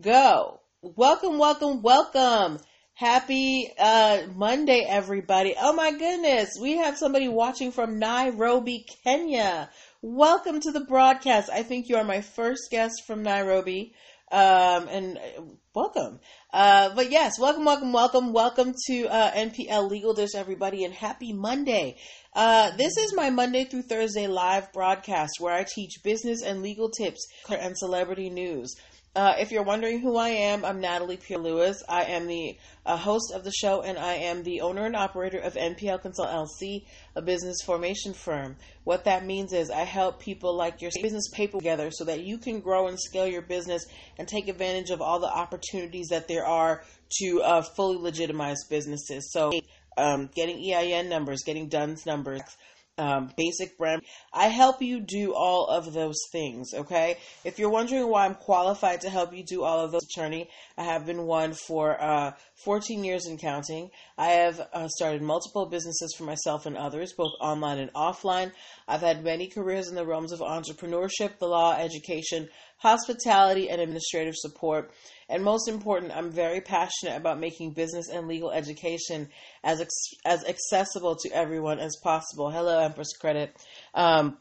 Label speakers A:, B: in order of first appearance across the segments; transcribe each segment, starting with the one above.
A: go. Welcome, welcome, welcome. Happy uh, Monday, everybody. Oh my goodness, we have somebody watching from Nairobi, Kenya. Welcome to the broadcast. I think you are my first guest from Nairobi. Um, and uh, welcome. Uh, but yes, welcome, welcome, welcome, welcome to uh, NPL Legal Dish, everybody, and happy Monday. Uh, this is my Monday through Thursday live broadcast where I teach business and legal tips and celebrity news. Uh, if you're wondering who I am, I'm Natalie Pierre Lewis. I am the uh, host of the show, and I am the owner and operator of NPL Consulting LLC, a business formation firm. What that means is I help people like your business paper together so that you can grow and scale your business and take advantage of all the opportunities that there are to uh, fully legitimize businesses. So, um, getting EIN numbers, getting DUNS numbers, um, basic brand. I help you do all of those things, okay? If you're wondering why I'm qualified to help you do all of those, attorney, I have been one for uh, 14 years and counting. I have uh, started multiple businesses for myself and others, both online and offline. I've had many careers in the realms of entrepreneurship, the law, education, hospitality, and administrative support. And most important, I'm very passionate about making business and legal education as ex- as accessible to everyone as possible. Hello, Empress Credit. Um,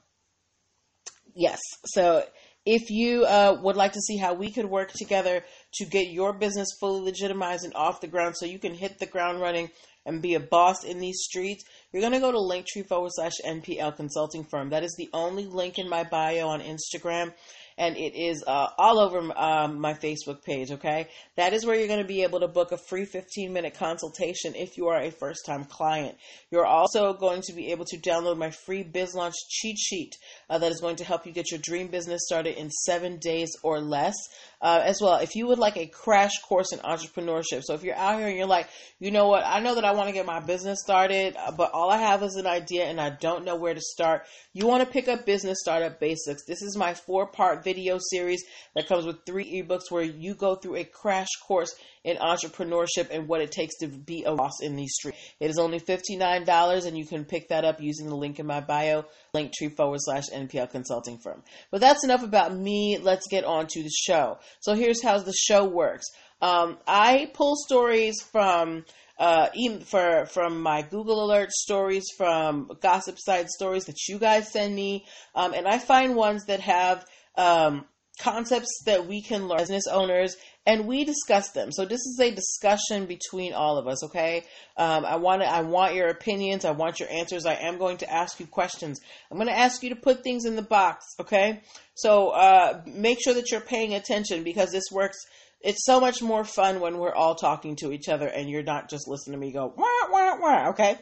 A: yes, so if you uh, would like to see how we could work together to get your business fully legitimized and off the ground so you can hit the ground running and be a boss in these streets, you're going to go to linktree forward slash NPL consulting firm. That is the only link in my bio on Instagram and it is uh, all over um, my Facebook page. Okay, that is where you're going to be able to book a free 15 minute consultation if you are a first time client. You're also going to be able to download my free Biz Launch cheat sheet uh, that is going to help you get your dream business started in seven days or less. Uh, as well, if you would like a crash course in entrepreneurship, so if you're out here and you're like, you know what, I know that I want to get my business started, uh, but all I have is an idea and I don't know where to start. You want to pick up business startup basics. This is my four part video series that comes with three ebooks where you go through a crash course in entrepreneurship and what it takes to be a boss in these streets. It is only $59 and you can pick that up using the link in my bio, linktree forward slash NPL consulting firm. But that's enough about me. Let's get on to the show. So here's how the show works. Um, I pull stories from uh, for from my Google Alert stories, from gossip site stories that you guys send me, um, and I find ones that have um, concepts that we can learn business owners and we discuss them. So this is a discussion between all of us. Okay, um, I want to, I want your opinions. I want your answers. I am going to ask you questions. I'm going to ask you to put things in the box. Okay, so uh, make sure that you're paying attention because this works. It's so much more fun when we're all talking to each other and you're not just listening to me go wah wah wah. Okay,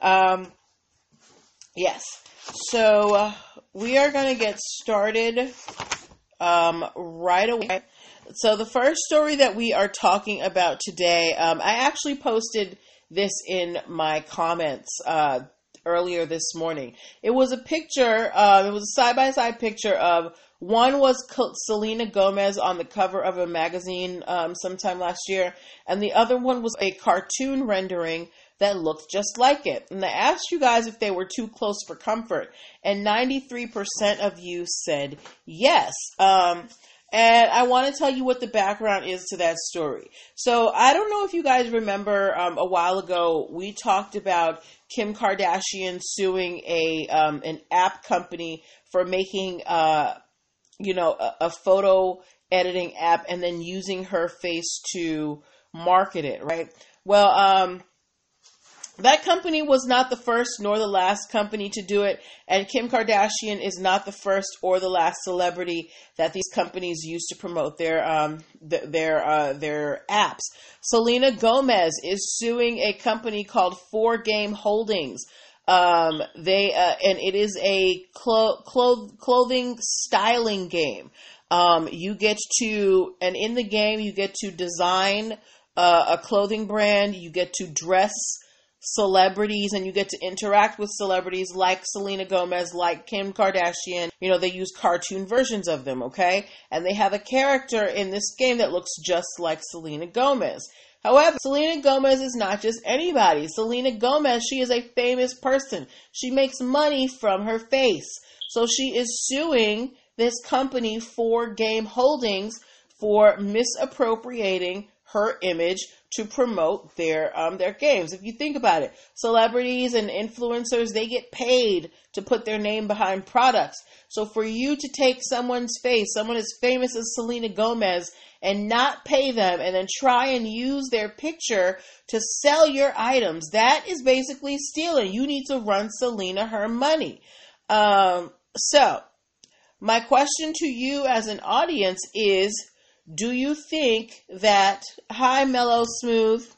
A: um, yes. So uh, we are going to get started um, right away. So the first story that we are talking about today, um, I actually posted this in my comments uh, earlier this morning. It was a picture. Uh, it was a side by side picture of one was Selena Gomez on the cover of a magazine um, sometime last year, and the other one was a cartoon rendering that looked just like it. And I asked you guys if they were too close for comfort, and 93% of you said yes. Um, and I want to tell you what the background is to that story. So I don't know if you guys remember um, a while ago we talked about Kim Kardashian suing a um, an app company for making uh, you know a, a photo editing app and then using her face to market it, right? Well, um, that company was not the first nor the last company to do it, and Kim Kardashian is not the first or the last celebrity that these companies use to promote their um, th- their uh, their apps. Selena Gomez is suing a company called Four Game Holdings. Um, they uh, and it is a clo- clo- clothing styling game. Um, you get to and in the game you get to design uh, a clothing brand. You get to dress celebrities and you get to interact with celebrities like Selena Gomez, like Kim Kardashian. You know, they use cartoon versions of them, okay? And they have a character in this game that looks just like Selena Gomez. However, Selena Gomez is not just anybody. Selena Gomez, she is a famous person. She makes money from her face. So she is suing this company 4Game Holdings for misappropriating her image to promote their um, their games. If you think about it, celebrities and influencers they get paid to put their name behind products. So for you to take someone's face, someone as famous as Selena Gomez, and not pay them, and then try and use their picture to sell your items, that is basically stealing. You need to run Selena her money. Um, so my question to you as an audience is do you think that, hi, Mellow Smooth,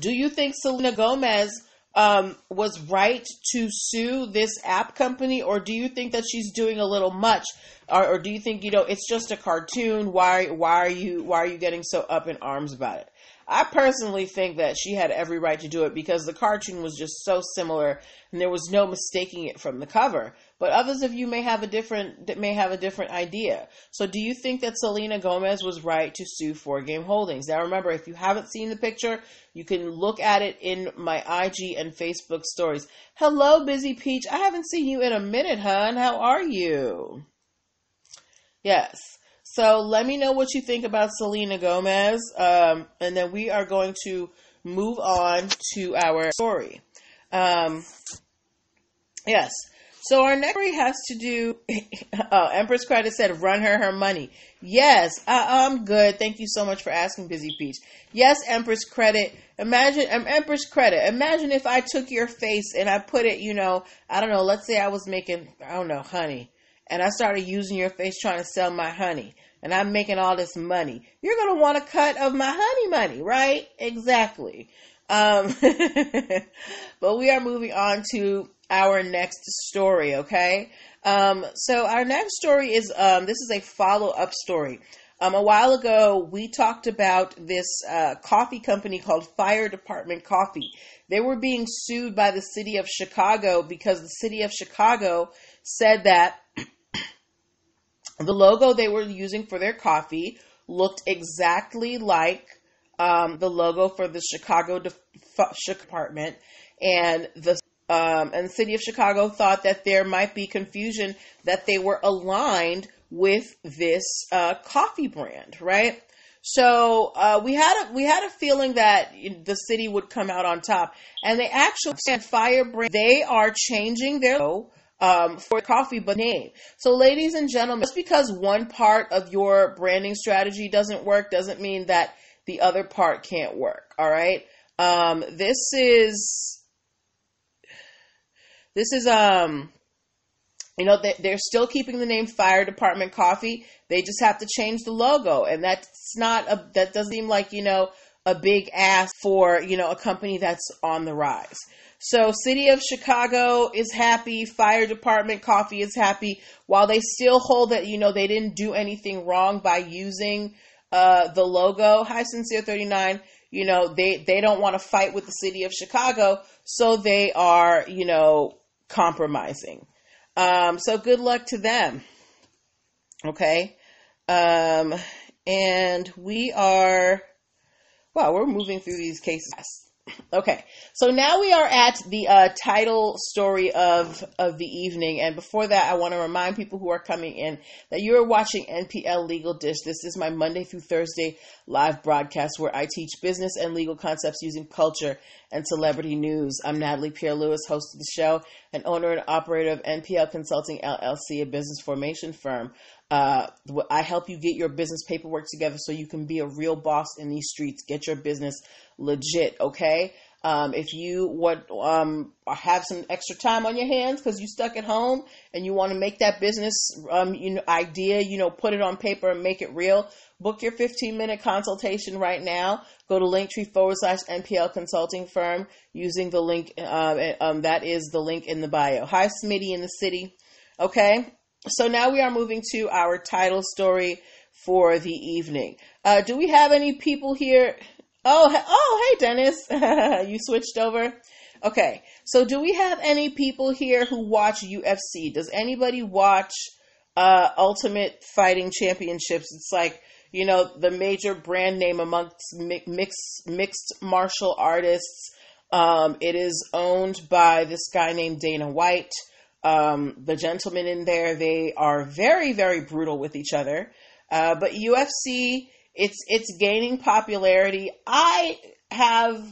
A: do you think Selena Gomez um, was right to sue this app company, or do you think that she's doing a little much, or, or, do you think you know it's just a cartoon? Why why are you why are you getting so up in arms about it? I personally think that she had every right to do it because the cartoon was just so similar and there was no mistaking it from the cover. But others of you may have a different may have a different idea. So do you think that Selena Gomez was right to sue 4Game Holdings? Now remember, if you haven't seen the picture, you can look at it in my IG and Facebook stories. Hello, Busy Peach. I haven't seen you in a minute, hon. How are you? Yes. So let me know what you think about Selena Gomez, um, and then we are going to move on to our story. Um, yes. So our next story has to do. oh, Empress Credit said, "Run her her money." Yes, I, am good. Thank you so much for asking, Busy Peach. Yes, Empress Credit. Imagine, um, Empress Credit. Imagine if I took your face and I put it. You know, I don't know. Let's say I was making, I don't know, honey, and I started using your face trying to sell my honey and I'm making all this money. You're going to want a cut of my honey money, right? Exactly. Um, but we are moving on to our next story, okay? Um, so our next story is um, this is a follow up story. Um, a while ago, we talked about this uh, coffee company called Fire Department Coffee. They were being sued by the city of Chicago because the city of Chicago said that the logo they were using for their coffee looked exactly like um, the logo for the Chicago Department, and the um, and the city of Chicago thought that there might be confusion that they were aligned with this uh, coffee brand, right? So uh, we had a, we had a feeling that the city would come out on top, and they actually Fire brand. They are changing their logo um, for coffee but name. So, ladies and gentlemen, just because one part of your branding strategy doesn't work doesn't mean that the other part can't work. All right. Um, this is this is um you know they, they're still keeping the name fire department coffee they just have to change the logo and that's not a that doesn't seem like you know a big ask for you know a company that's on the rise so, City of Chicago is happy. Fire Department Coffee is happy. While they still hold that, you know, they didn't do anything wrong by using uh, the logo. Hi, Sincere 39. You know, they, they don't want to fight with the City of Chicago. So they are, you know, compromising. Um, so good luck to them. Okay. Um, and we are, well, we're moving through these cases. Okay, so now we are at the uh, title story of of the evening, and before that, I want to remind people who are coming in that you are watching NPL Legal Dish. This is my Monday through Thursday live broadcast where I teach business and legal concepts using culture and celebrity news. I'm Natalie Pierre Lewis, host of the show, and owner and operator of NPL Consulting LLC, a business formation firm. Uh, I help you get your business paperwork together so you can be a real boss in these streets. Get your business legit, okay? Um, if you would um, have some extra time on your hands because you stuck at home and you want to make that business um, you know, idea, you know, put it on paper and make it real, book your 15 minute consultation right now. Go to linktree forward slash NPL consulting firm using the link. Uh, um, that is the link in the bio. Hi, Smitty in the city. Okay. So now we are moving to our title story for the evening. Uh, do we have any people here? Oh, oh, hey, Dennis. you switched over? Okay. So do we have any people here who watch UFC? Does anybody watch uh, Ultimate Fighting Championships? It's like, you know, the major brand name amongst mixed, mixed martial artists. Um, it is owned by this guy named Dana White. Um, the gentlemen in there, they are very, very brutal with each other. Uh, but UFC, it's it's gaining popularity. I have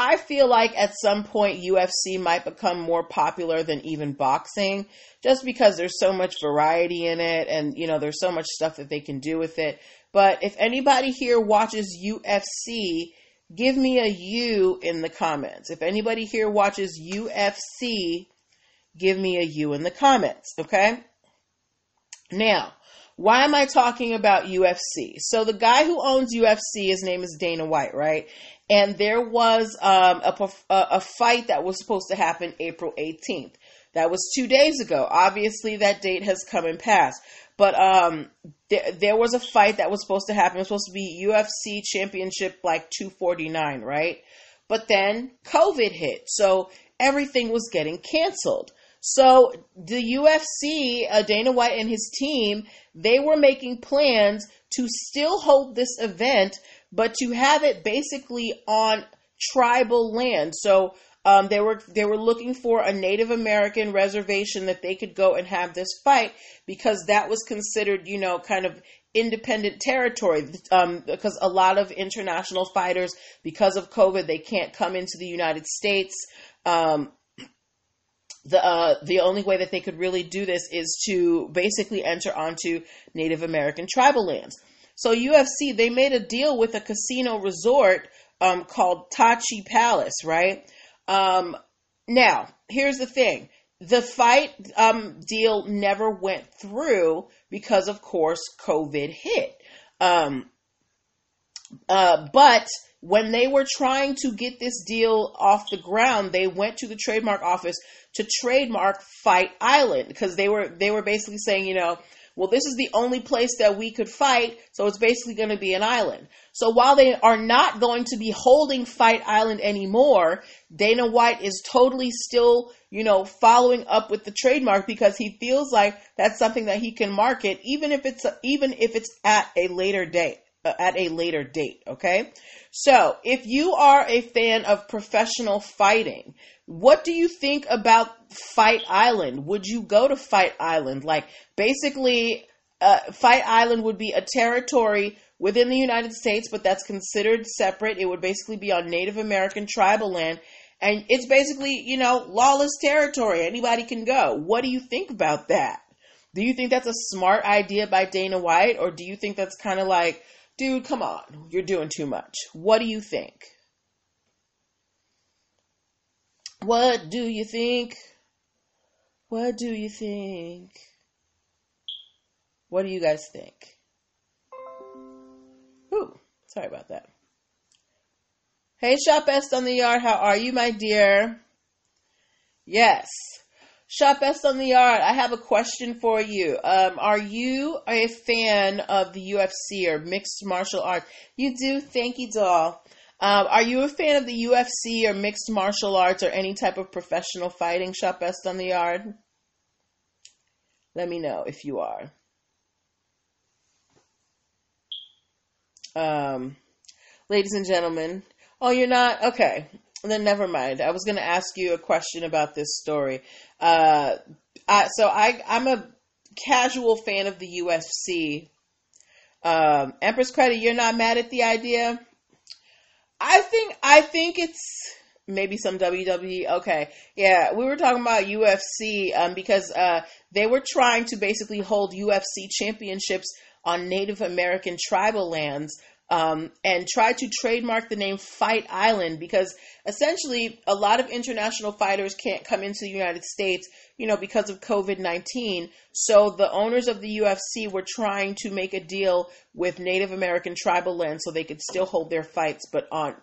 A: I feel like at some point UFC might become more popular than even boxing just because there's so much variety in it and you know there's so much stuff that they can do with it. But if anybody here watches UFC, give me a U in the comments. If anybody here watches UFC, give me a U in the comments, okay? Now, why am I talking about UFC? So the guy who owns UFC, his name is Dana White, right? And there was um, a, a fight that was supposed to happen April 18th. That was two days ago. Obviously, that date has come and passed. But um, there, there was a fight that was supposed to happen. It was supposed to be UFC Championship like 249, right? But then COVID hit. So everything was getting canceled. So the UFC, uh, Dana White and his team, they were making plans to still hold this event, but to have it basically on tribal land. So um, they were they were looking for a Native American reservation that they could go and have this fight because that was considered, you know, kind of independent territory. Um, because a lot of international fighters, because of COVID, they can't come into the United States. Um, the uh, the only way that they could really do this is to basically enter onto Native American tribal lands. So UFC they made a deal with a casino resort um, called Tachi Palace, right? Um, now here's the thing: the fight um, deal never went through because, of course, COVID hit. Um, uh, but when they were trying to get this deal off the ground, they went to the trademark office to trademark Fight Island because they were they were basically saying, you know, well, this is the only place that we could fight, so it's basically going to be an island. So while they are not going to be holding Fight Island anymore, Dana White is totally still, you know, following up with the trademark because he feels like that's something that he can market, even if it's even if it's at a later date. Uh, at a later date, okay? So, if you are a fan of professional fighting, what do you think about Fight Island? Would you go to Fight Island? Like, basically, uh, Fight Island would be a territory within the United States, but that's considered separate. It would basically be on Native American tribal land. And it's basically, you know, lawless territory. Anybody can go. What do you think about that? Do you think that's a smart idea by Dana White? Or do you think that's kind of like, dude, come on, you're doing too much? What do you think? What do you think? What do you think? What do you guys think? Ooh, sorry about that. Hey, Shop Best on the Yard, how are you, my dear? Yes. Shop Best on the Yard, I have a question for you. Um, are you a fan of the UFC or mixed martial arts? You do? Thank you, doll. Um, are you a fan of the UFC or mixed martial arts or any type of professional fighting? Shop Best on the Yard. Let me know if you are. Um, ladies and gentlemen. Oh, you're not? Okay. Then never mind. I was going to ask you a question about this story. Uh, I, so I, I'm a casual fan of the UFC. Um, Empress Credit, you're not mad at the idea? I think I think it's maybe some WWE. Okay, yeah, we were talking about UFC um, because uh, they were trying to basically hold UFC championships on Native American tribal lands um, and tried to trademark the name Fight Island because essentially a lot of international fighters can't come into the United States, you know, because of COVID 19. So the owners of the UFC were trying to make a deal with Native American tribal lands so they could still hold their fights, but on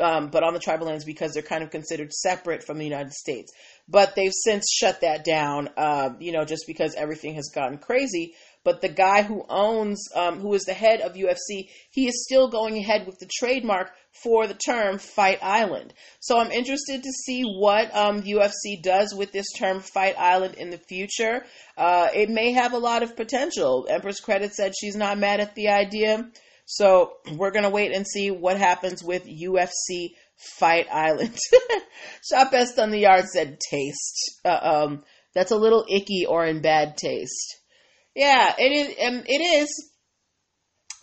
A: um, but on the tribal lands because they're kind of considered separate from the United States. But they've since shut that down, uh, you know, just because everything has gotten crazy. But the guy who owns, um, who is the head of UFC, he is still going ahead with the trademark for the term Fight Island. So I'm interested to see what um, UFC does with this term Fight Island in the future. Uh, it may have a lot of potential. Empress Credit said she's not mad at the idea. So we're going to wait and see what happens with UFC Fight Island. Shop on the Yard said taste. Uh, um, that's a little icky or in bad taste. Yeah, it is. Um, it is.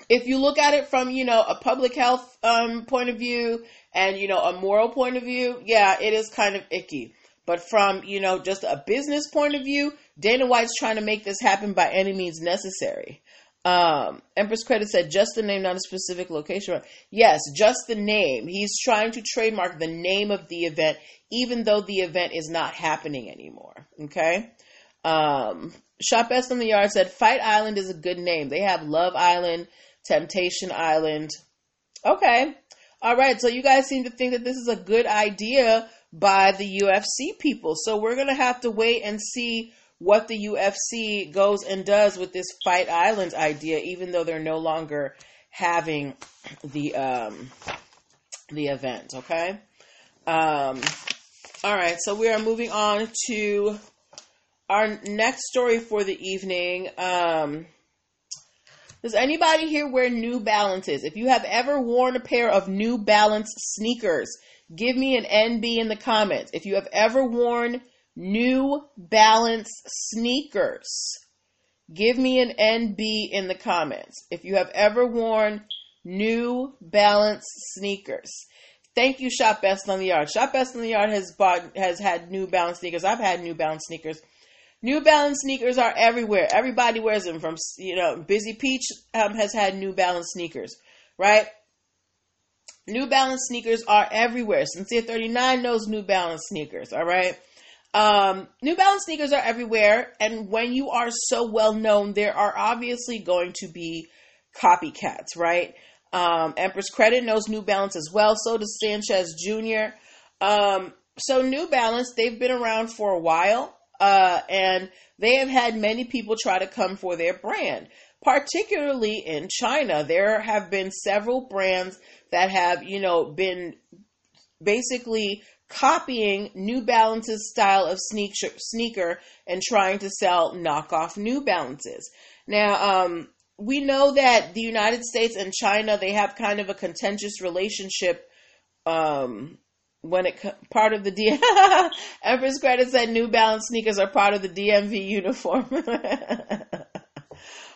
A: If you look at it from you know a public health um, point of view and you know a moral point of view, yeah, it is kind of icky. But from you know just a business point of view, Dana White's trying to make this happen by any means necessary. Um, Empress Credit said just the name, not a specific location. Yes, just the name. He's trying to trademark the name of the event, even though the event is not happening anymore. Okay. Um, Shop Best on the Yard said Fight Island is a good name. They have Love Island, Temptation Island. Okay. All right. So you guys seem to think that this is a good idea by the UFC people. So we're going to have to wait and see what the UFC goes and does with this Fight Island idea, even though they're no longer having the um, the event. Okay. Um, all right. So we are moving on to our next story for the evening. Um, does anybody here wear New Balances? If you have ever worn a pair of New Balance sneakers, give me an NB in the comments. If you have ever worn New Balance sneakers. Give me an NB in the comments if you have ever worn New Balance sneakers. Thank you, Shop Best on the Yard. Shop Best on the Yard has bought has had New Balance sneakers. I've had New Balance sneakers. New Balance sneakers are everywhere. Everybody wears them. From you know, Busy Peach um, has had New Balance sneakers, right? New Balance sneakers are everywhere. Sincere 39 knows New Balance sneakers, all right? Um, New Balance sneakers are everywhere, and when you are so well known, there are obviously going to be copycats, right? Um, Empress Credit knows New Balance as well. So does Sanchez Jr. Um, so New Balance, they've been around for a while, uh, and they have had many people try to come for their brand, particularly in China. There have been several brands that have, you know, been basically copying New Balance's style of sneaker, sneaker and trying to sell knockoff New Balances. Now, um, we know that the United States and China they have kind of a contentious relationship. Um, when it part of the D Empress Credit said New Balance sneakers are part of the DMV uniform.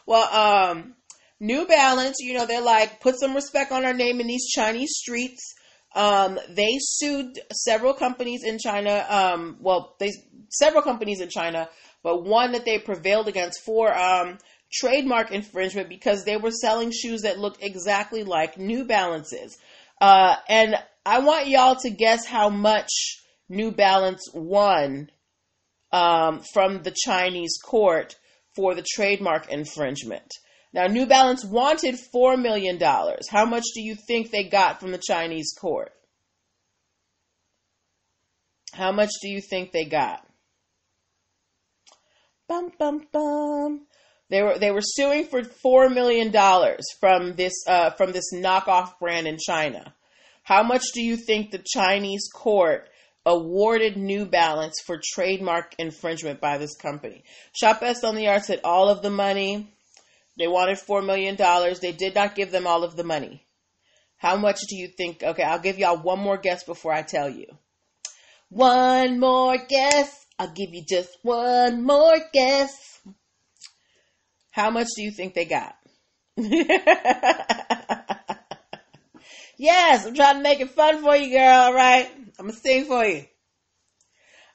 A: well, um, New Balance, you know, they're like put some respect on our name in these Chinese streets. Um, they sued several companies in China. Um, well, they several companies in China, but one that they prevailed against for um, trademark infringement because they were selling shoes that looked exactly like New Balances. Uh, and I want y'all to guess how much New Balance won um, from the Chinese court for the trademark infringement. Now, New Balance wanted $4 million. How much do you think they got from the Chinese court? How much do you think they got? Bum bum bum. They were they were suing for four million dollars from this uh, from this knockoff brand in China. How much do you think the Chinese court awarded New Balance for trademark infringement by this company? Shop Best on the Yard said all of the money. They wanted $4 million. They did not give them all of the money. How much do you think? Okay, I'll give y'all one more guess before I tell you. One more guess. I'll give you just one more guess. How much do you think they got? yes, I'm trying to make it fun for you, girl, all right? I'm to sing for you.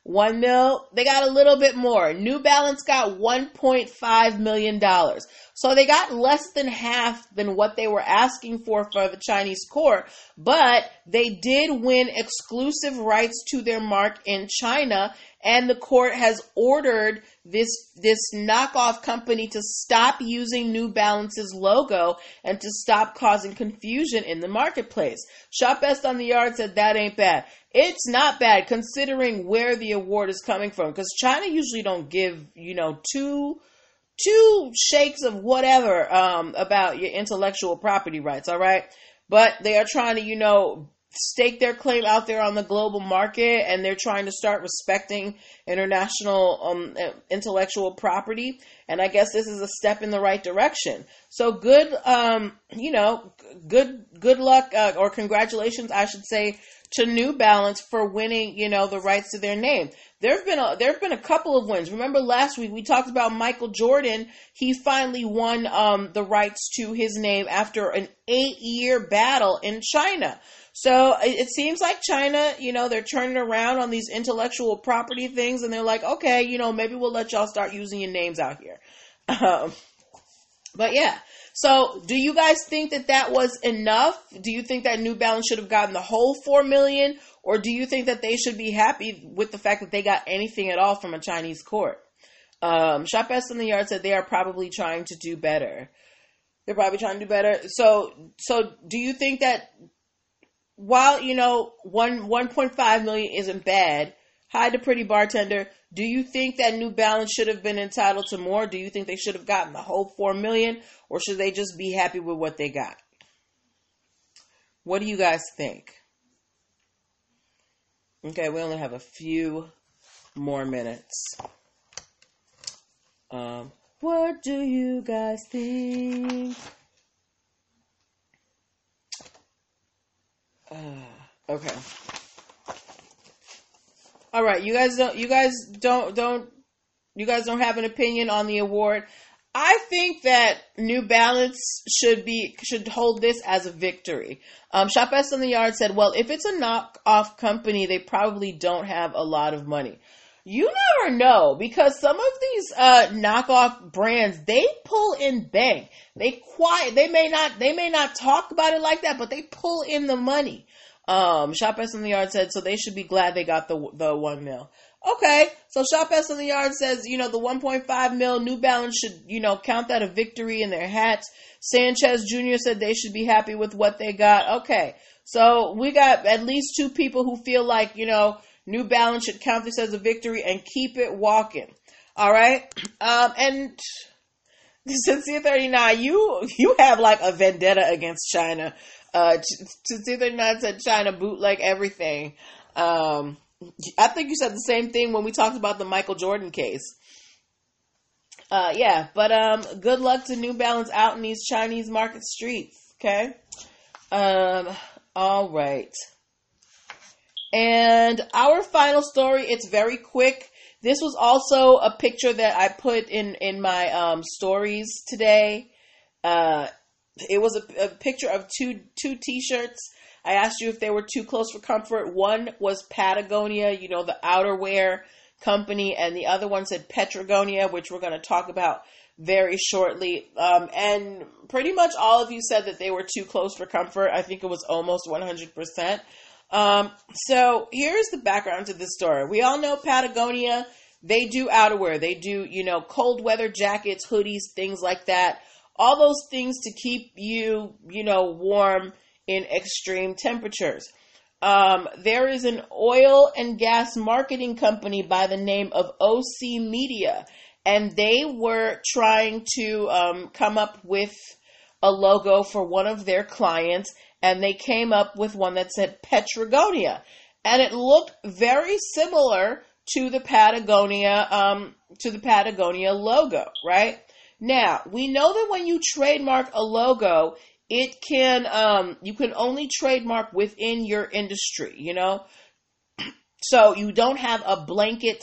A: One mil, they got a little bit more. New Balance got $1.5 million. So they got less than half than what they were asking for for the Chinese court, but they did win exclusive rights to their mark in China and the court has ordered this this knockoff company to stop using New Balance's logo and to stop causing confusion in the marketplace. Shop Best on the Yard said that ain't bad. It's not bad considering where the award is coming from because China usually don't give, you know, two two shakes of whatever um, about your intellectual property rights, all right? But they are trying to, you know, stake their claim out there on the global market and they're trying to start respecting international um, intellectual property. and I guess this is a step in the right direction. So good, um, you know, good good luck uh, or congratulations, I should say, to New Balance for winning, you know, the rights to their name. There've been a there've been a couple of wins. Remember last week we talked about Michael Jordan. He finally won um, the rights to his name after an eight year battle in China. So it seems like China, you know, they're turning around on these intellectual property things, and they're like, okay, you know, maybe we'll let y'all start using your names out here. Um, but yeah, so do you guys think that that was enough? Do you think that New Balance should have gotten the whole four million, or do you think that they should be happy with the fact that they got anything at all from a Chinese court? Um, Shop S in the Yard said they are probably trying to do better. They're probably trying to do better. So, so do you think that while you know one 1.5 million isn't bad, hi to pretty bartender. Do you think that New Balance should have been entitled to more? Do you think they should have gotten the whole four million, or should they just be happy with what they got? What do you guys think? Okay, we only have a few more minutes. Um, what do you guys think? Uh, okay. All right, you guys don't. You guys don't. Don't. You guys don't have an opinion on the award. I think that New Balance should be should hold this as a victory. Um, Shop S in the Yard said, "Well, if it's a knockoff company, they probably don't have a lot of money." You never know because some of these uh, knockoff brands they pull in bank. They quiet. They may not. They may not talk about it like that, but they pull in the money. Um, Shop S in the Yard said so. They should be glad they got the the one mil. Okay, so Shop S in the Yard says you know the 1.5 mil New Balance should you know count that a victory in their hats. Sanchez Jr. said they should be happy with what they got. Okay, so we got at least two people who feel like you know New Balance should count this as a victory and keep it walking. All right. Um, and Sincere 39, you, you have like a vendetta against China. Uh, Sincere 39 said China bootleg everything. Um, I think you said the same thing when we talked about the Michael Jordan case. Uh, yeah, but um, good luck to New Balance out in these Chinese market streets. Okay. Um, all right. And our final story, it's very quick. This was also a picture that I put in in my um, stories today. Uh, it was a, a, picture of two two t-shirts. I asked you if they were too close for comfort. One was Patagonia, you know, the outerwear company, and the other one said Petragonia, which we're going to talk about very shortly. Um, and pretty much all of you said that they were too close for comfort. I think it was almost 100%. Um, so here's the background to this story. We all know Patagonia. They do outerwear. They do, you know, cold weather jackets, hoodies, things like that. All those things to keep you, you know, warm in extreme temperatures. Um, there is an oil and gas marketing company by the name of OC Media, and they were trying to um, come up with a logo for one of their clients and they came up with one that said Petragonia, and it looked very similar to the Patagonia um, to the Patagonia logo, right? Now we know that when you trademark a logo, it can um, you can only trademark within your industry, you know. So you don't have a blanket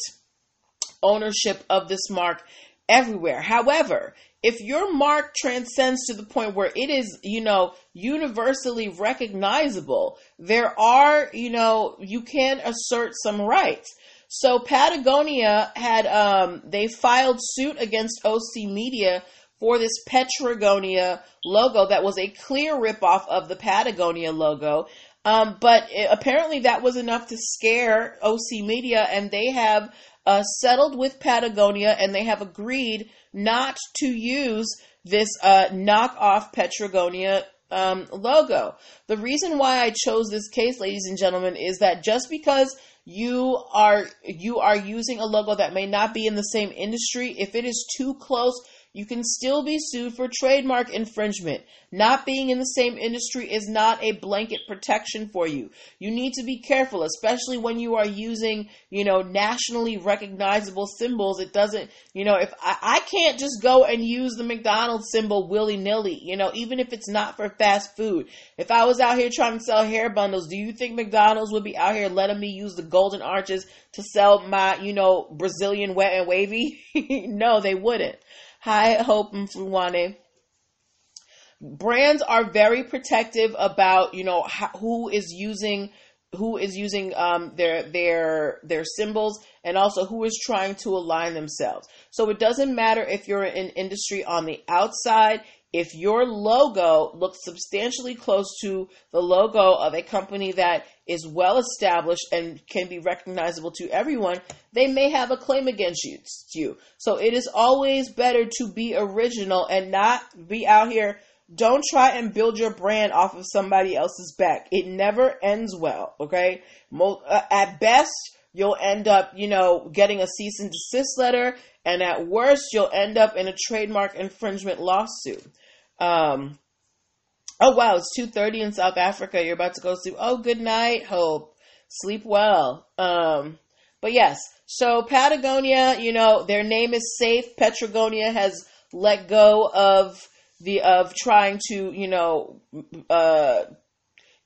A: ownership of this mark everywhere. However, if your mark transcends to the point where it is, you know, universally recognizable, there are, you know, you can assert some rights. So Patagonia had, um, they filed suit against OC Media for this Petragonia logo that was a clear ripoff of the Patagonia logo. Um, but it, apparently that was enough to scare OC Media, and they have uh, settled with Patagonia and they have agreed not to use this uh, knockoff Petragonia um, logo. The reason why I chose this case, ladies and gentlemen, is that just because you are you are using a logo that may not be in the same industry, if it is too close, you can still be sued for trademark infringement. Not being in the same industry is not a blanket protection for you. You need to be careful, especially when you are using, you know, nationally recognizable symbols. It doesn't, you know, if I, I can't just go and use the McDonald's symbol willy nilly, you know, even if it's not for fast food. If I was out here trying to sell hair bundles, do you think McDonald's would be out here letting me use the golden arches to sell my, you know, Brazilian wet and wavy? no, they wouldn't. Hi, Hope Mfluwane. Brands are very protective about, you know, who is using who is using um, their their their symbols and also who is trying to align themselves. So it doesn't matter if you're in industry on the outside, if your logo looks substantially close to the logo of a company that is well established and can be recognizable to everyone, they may have a claim against you. So it is always better to be original and not be out here. Don't try and build your brand off of somebody else's back. It never ends well, okay? Uh, at best, you'll end up, you know, getting a cease and desist letter, and at worst, you'll end up in a trademark infringement lawsuit. Um, oh wow, it's two thirty in South Africa. You're about to go sleep. Oh, good night, Hope. Sleep well. Um, but yes, so Patagonia, you know, their name is safe. Petragonia has let go of the of trying to, you know, uh,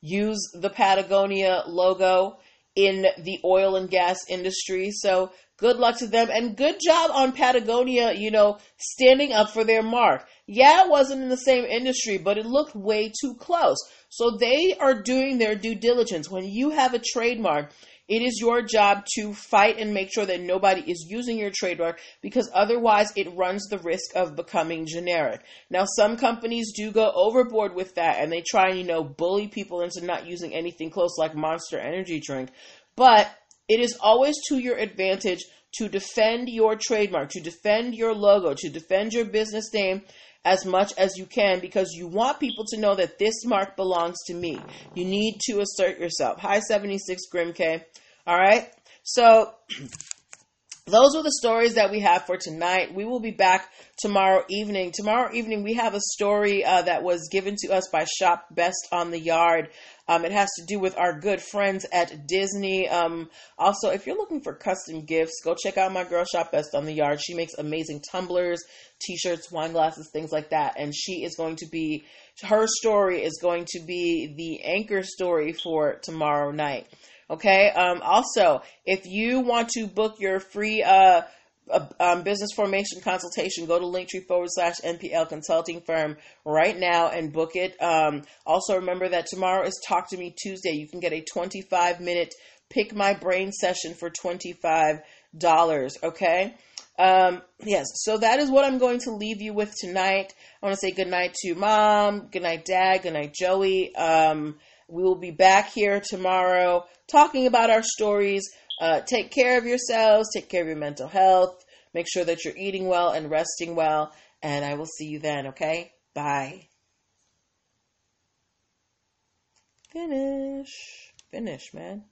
A: use the Patagonia logo in the oil and gas industry. So good luck to them and good job on Patagonia, you know, standing up for their mark. Yeah, it wasn't in the same industry, but it looked way too close. So they are doing their due diligence. When you have a trademark, it is your job to fight and make sure that nobody is using your trademark because otherwise it runs the risk of becoming generic. Now, some companies do go overboard with that and they try and, you know, bully people into not using anything close like Monster Energy Drink. But it is always to your advantage to defend your trademark, to defend your logo, to defend your business name as much as you can because you want people to know that this mark belongs to me. You need to assert yourself. Hi, 76 Grim K. All right. So those are the stories that we have for tonight. We will be back tomorrow evening. Tomorrow evening, we have a story uh, that was given to us by Shop Best on the Yard. Um, it has to do with our good friends at Disney. Um, also, if you're looking for custom gifts, go check out my girl Shop Best on the Yard. She makes amazing tumblers, t-shirts, wine glasses, things like that. And she is going to be, her story is going to be the anchor story for tomorrow night. Okay. Um, also, if you want to book your free, uh, um, business formation consultation, go to linktree forward slash NPL consulting firm right now and book it. Um, also, remember that tomorrow is Talk to Me Tuesday. You can get a 25 minute pick my brain session for $25. Okay. Um, yes, so that is what I'm going to leave you with tonight. I want to say good night to mom, good night, dad, good night, Joey. Um, we will be back here tomorrow talking about our stories. Uh, take care of yourselves, take care of your mental health, make sure that you're eating well and resting well, and I will see you then, okay? Bye. Finish. Finish, man.